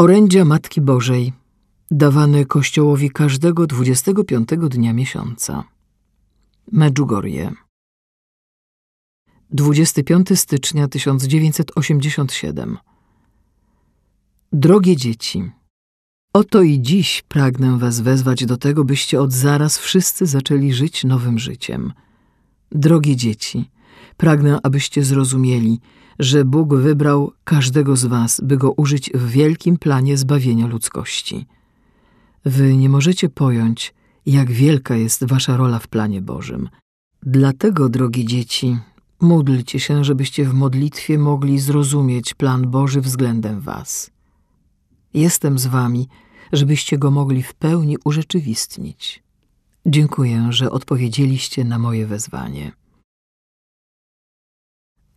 Orędzia Matki Bożej dawane Kościołowi każdego 25 dnia miesiąca. Medjugorje 25 stycznia 1987 Drogie dzieci, oto i dziś pragnę was wezwać do tego, byście od zaraz wszyscy zaczęli żyć nowym życiem. Drogie dzieci, pragnę, abyście zrozumieli, że Bóg wybrał każdego z was, by go użyć w wielkim planie zbawienia ludzkości. Wy nie możecie pojąć, jak wielka jest wasza rola w planie Bożym. Dlatego, drogie dzieci, módlcie się, żebyście w modlitwie mogli zrozumieć plan Boży względem was. Jestem z wami, żebyście go mogli w pełni urzeczywistnić. Dziękuję, że odpowiedzieliście na moje wezwanie.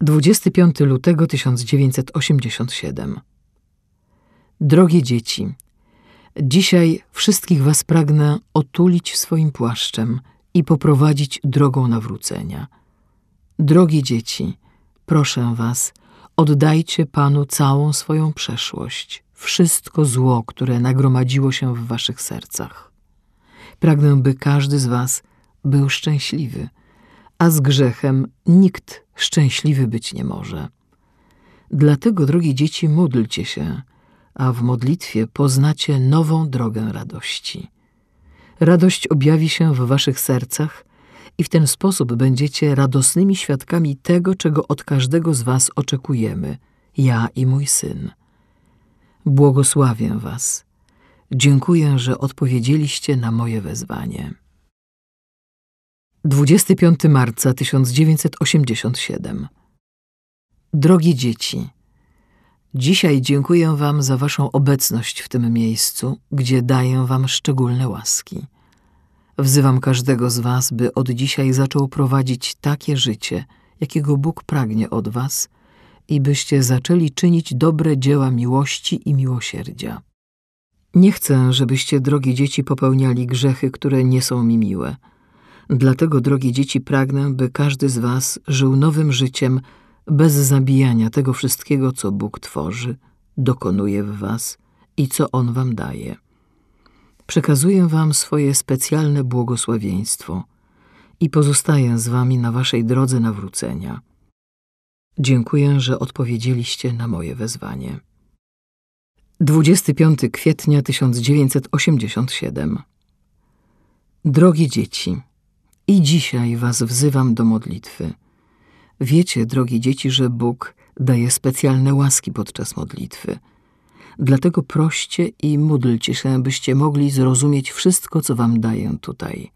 25 lutego 1987 Drogie dzieci, dzisiaj wszystkich was pragnę otulić swoim płaszczem i poprowadzić drogą nawrócenia. Drogie dzieci, proszę was, oddajcie Panu całą swoją przeszłość, wszystko zło, które nagromadziło się w waszych sercach. Pragnę, by każdy z was był szczęśliwy, a z grzechem nikt szczęśliwy być nie może. Dlatego, drogie dzieci, módlcie się, a w modlitwie poznacie nową drogę radości. Radość objawi się w waszych sercach i w ten sposób będziecie radosnymi świadkami tego, czego od każdego z was oczekujemy, ja i mój syn. Błogosławię was. Dziękuję, że odpowiedzieliście na moje wezwanie. 25 marca 1987 Drogie dzieci, dzisiaj dziękuję Wam za Waszą obecność w tym miejscu, gdzie daję Wam szczególne łaski. Wzywam każdego z Was, by od dzisiaj zaczął prowadzić takie życie, jakiego Bóg pragnie od Was i byście zaczęli czynić dobre dzieła miłości i miłosierdzia. Nie chcę, żebyście, drogie dzieci, popełniali grzechy, które nie są mi miłe – Dlatego, drogie dzieci, pragnę, by każdy z was żył nowym życiem bez zabijania tego wszystkiego, co Bóg tworzy, dokonuje w was i co On wam daje. Przekazuję wam swoje specjalne błogosławieństwo i pozostaję z wami na waszej drodze nawrócenia. Dziękuję, że odpowiedzieliście na moje wezwanie. 25 kwietnia 1987 Drogie dzieci, i dzisiaj was wzywam do modlitwy. Wiecie, drogie dzieci, że Bóg daje specjalne łaski podczas modlitwy. Dlatego proście i módlcie się, byście mogli zrozumieć wszystko, co wam daję tutaj.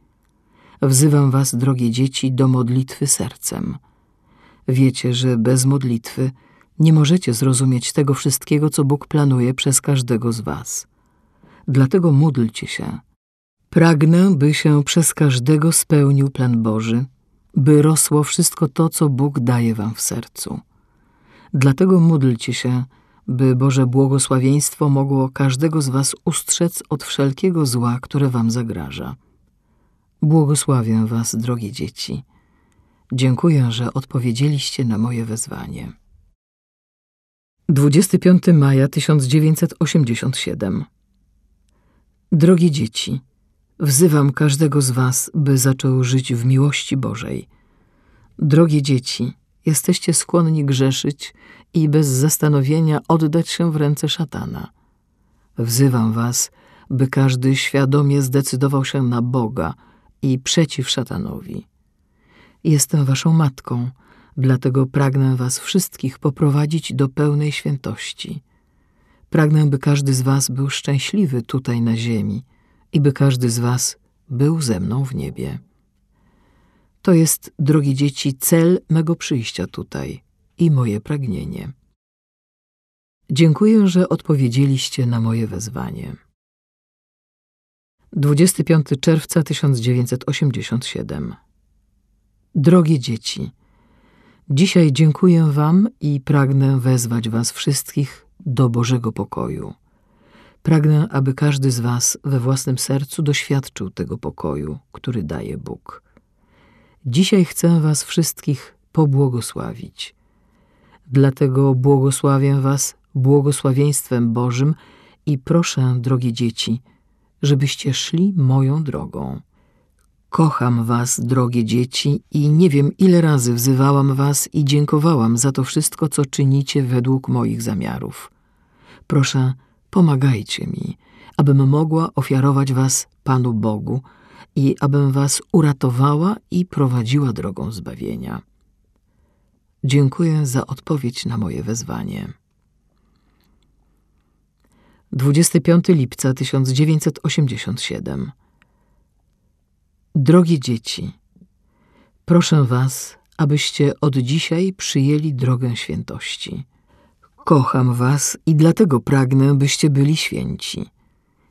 Wzywam was, drogie dzieci, do modlitwy sercem. Wiecie, że bez modlitwy nie możecie zrozumieć tego wszystkiego, co Bóg planuje przez każdego z was. Dlatego módlcie się, Pragnę, by się przez każdego spełnił plan Boży, by rosło wszystko to, co Bóg daje wam w sercu. Dlatego módlcie się, by Boże błogosławieństwo mogło każdego z was ustrzec od wszelkiego zła, które wam zagraża. Błogosławię was, drogie dzieci. Dziękuję, że odpowiedzieliście na moje wezwanie. 25 maja 1987 Drogie dzieci, Wzywam każdego z was, by zaczął żyć w miłości Bożej. Drogie dzieci, jesteście skłonni grzeszyć i bez zastanowienia oddać się w ręce szatana. Wzywam was, by każdy świadomie zdecydował się na Boga i przeciw szatanowi. Jestem waszą matką, dlatego pragnę was wszystkich poprowadzić do pełnej świętości. Pragnę, by każdy z was był szczęśliwy tutaj na ziemi – i by każdy z was był ze mną w niebie. To jest, drogi dzieci, cel mego przyjścia tutaj i moje pragnienie. Dziękuję, że odpowiedzieliście na moje wezwanie. 25 czerwca 1987 Drogie dzieci, dzisiaj dziękuję Wam i pragnę wezwać Was wszystkich do Bożego pokoju. Pragnę, aby każdy z Was we własnym sercu doświadczył tego pokoju, który daje Bóg. Dzisiaj chcę Was wszystkich pobłogosławić. Dlatego błogosławię Was błogosławieństwem Bożym i proszę, drogie dzieci, żebyście szli moją drogą. Kocham was, drogie dzieci, i nie wiem, ile razy wzywałam was i dziękowałam za to wszystko, co czynicie według moich zamiarów. Proszę, pomagajcie mi, abym mogła ofiarować was Panu Bogu i abym was uratowała i prowadziła drogą zbawienia. Dziękuję za odpowiedź na moje wezwanie. 25 lipca 1987 Drogie dzieci, proszę was, abyście od dzisiaj przyjęli drogę świętości. Kocham was i dlatego pragnę, byście byli święci.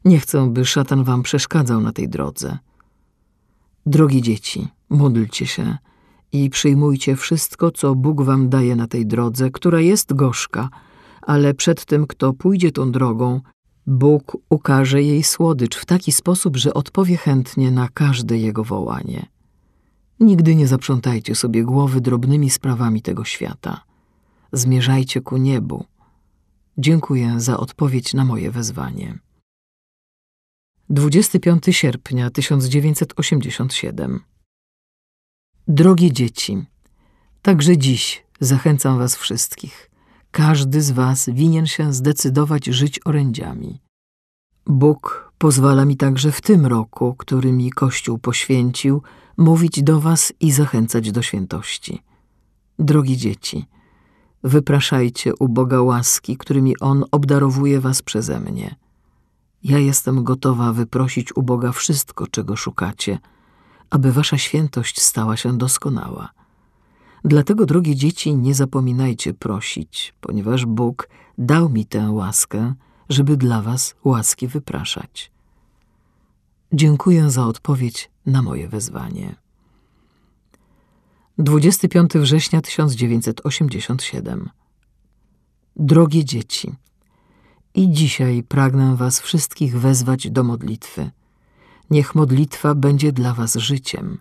Nie chcę, by szatan wam przeszkadzał na tej drodze. Drogie dzieci, módlcie się i przyjmujcie wszystko, co Bóg wam daje na tej drodze, która jest gorzka, ale przed tym, kto pójdzie tą drogą, Bóg ukaże jej słodycz w taki sposób, że odpowie chętnie na każde jego wołanie. Nigdy nie zaprzątajcie sobie głowy drobnymi sprawami tego świata. Zmierzajcie ku niebu. Dziękuję za odpowiedź na moje wezwanie. 25 sierpnia 1987 Drogie dzieci, także dziś zachęcam was wszystkich. Każdy z was winien się zdecydować żyć orędziami. Bóg pozwala mi także w tym roku, który mi Kościół poświęcił, mówić do was i zachęcać do świętości. Drogie dzieci, wypraszajcie u Boga łaski, którymi On obdarowuje was przeze mnie. Ja jestem gotowa wyprosić u Boga wszystko, czego szukacie, aby wasza świętość stała się doskonała. Dlatego, drogie dzieci, nie zapominajcie prosić, ponieważ Bóg dał mi tę łaskę, żeby dla was łaski wypraszać. Dziękuję za odpowiedź na moje wezwanie. 25 września 1987 Drogie dzieci, i dzisiaj pragnę was wszystkich wezwać do modlitwy. Niech modlitwa będzie dla was życiem.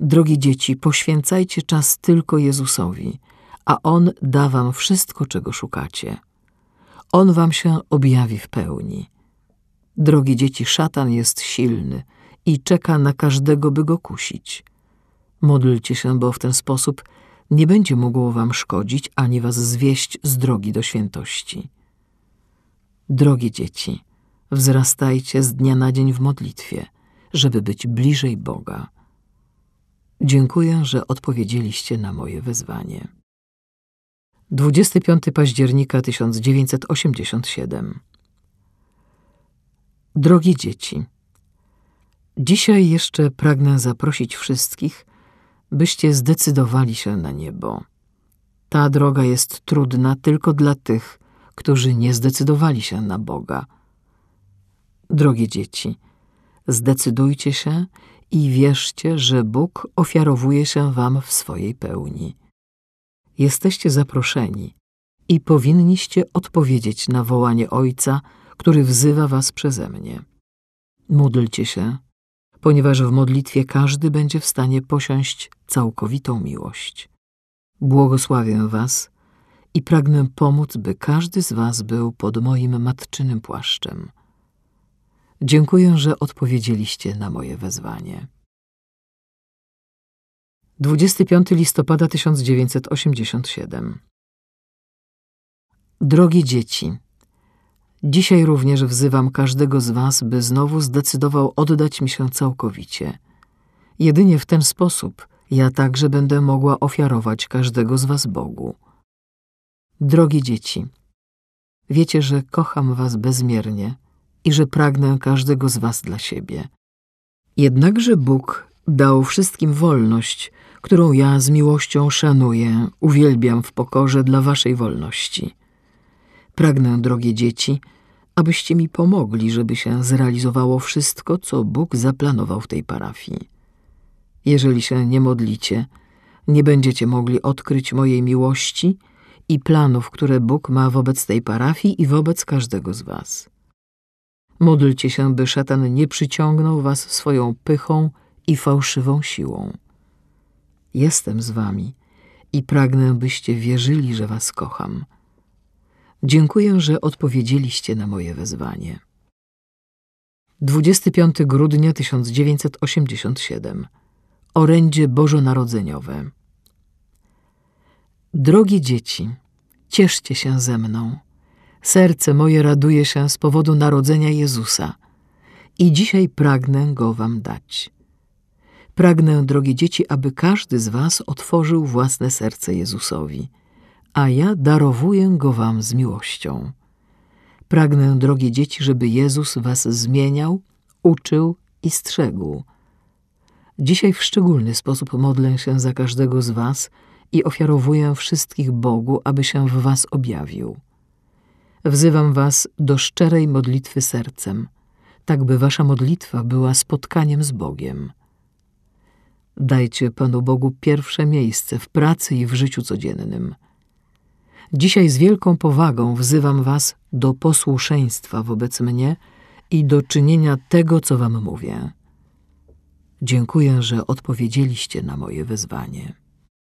Drogie dzieci, poświęcajcie czas tylko Jezusowi, a On da wam wszystko, czego szukacie. On wam się objawi w pełni. Drogie dzieci, szatan jest silny i czeka na każdego, by go kusić. Modlcie się, bo w ten sposób nie będzie mógł wam szkodzić ani was zwieść z drogi do świętości. Drogie dzieci, wzrastajcie z dnia na dzień w modlitwie, żeby być bliżej Boga. Dziękuję, że odpowiedzieliście na moje wezwanie. 25 października 1987 Drogie dzieci, dzisiaj jeszcze pragnę zaprosić wszystkich, byście zdecydowali się na niebo. Ta droga jest trudna tylko dla tych, którzy nie zdecydowali się na Boga. Drogie dzieci, zdecydujcie się i wierzcie, że Bóg ofiarowuje się wam w swojej pełni. Jesteście zaproszeni i powinniście odpowiedzieć na wołanie Ojca, który wzywa was przeze mnie. Módlcie się, ponieważ w modlitwie każdy będzie w stanie posiąść całkowitą miłość. Błogosławię was i pragnę pomóc, by każdy z was był pod moim matczynym płaszczem. Dziękuję, że odpowiedzieliście na moje wezwanie. 25 listopada 1987 Drogie dzieci, dzisiaj również wzywam każdego z was, by znowu zdecydował oddać mi się całkowicie. Jedynie w ten sposób ja także będę mogła ofiarować każdego z was Bogu. Drogie dzieci, wiecie, że kocham was bezmiernie i że pragnę każdego z was dla siebie. Jednakże Bóg dał wszystkim wolność, którą ja z miłością szanuję, uwielbiam w pokorze dla waszej wolności. Pragnę, drogie dzieci, abyście mi pomogli, żeby się zrealizowało wszystko, co Bóg zaplanował w tej parafii. Jeżeli się nie modlicie, nie będziecie mogli odkryć mojej miłości i planów, które Bóg ma wobec tej parafii i wobec każdego z was. Módlcie się, by szatan nie przyciągnął was swoją pychą i fałszywą siłą. Jestem z wami i pragnę, byście wierzyli, że was kocham. Dziękuję, że odpowiedzieliście na moje wezwanie. 25 grudnia 1987 Orędzie Bożonarodzeniowe Drogie dzieci, cieszcie się ze mną. Serce moje raduje się z powodu narodzenia Jezusa i dzisiaj pragnę Go wam dać. Pragnę, drogie dzieci, aby każdy z was otworzył własne serce Jezusowi, a ja darowuję Go wam z miłością. Pragnę, drogie dzieci, żeby Jezus was zmieniał, uczył i strzegł. Dzisiaj w szczególny sposób modlę się za każdego z was i ofiarowuję wszystkich Bogu, aby się w was objawił. Wzywam was do szczerej modlitwy sercem, tak by wasza modlitwa była spotkaniem z Bogiem. Dajcie Panu Bogu pierwsze miejsce w pracy i w życiu codziennym. Dzisiaj z wielką powagą wzywam was do posłuszeństwa wobec mnie i do czynienia tego, co wam mówię. Dziękuję, że odpowiedzieliście na moje wezwanie.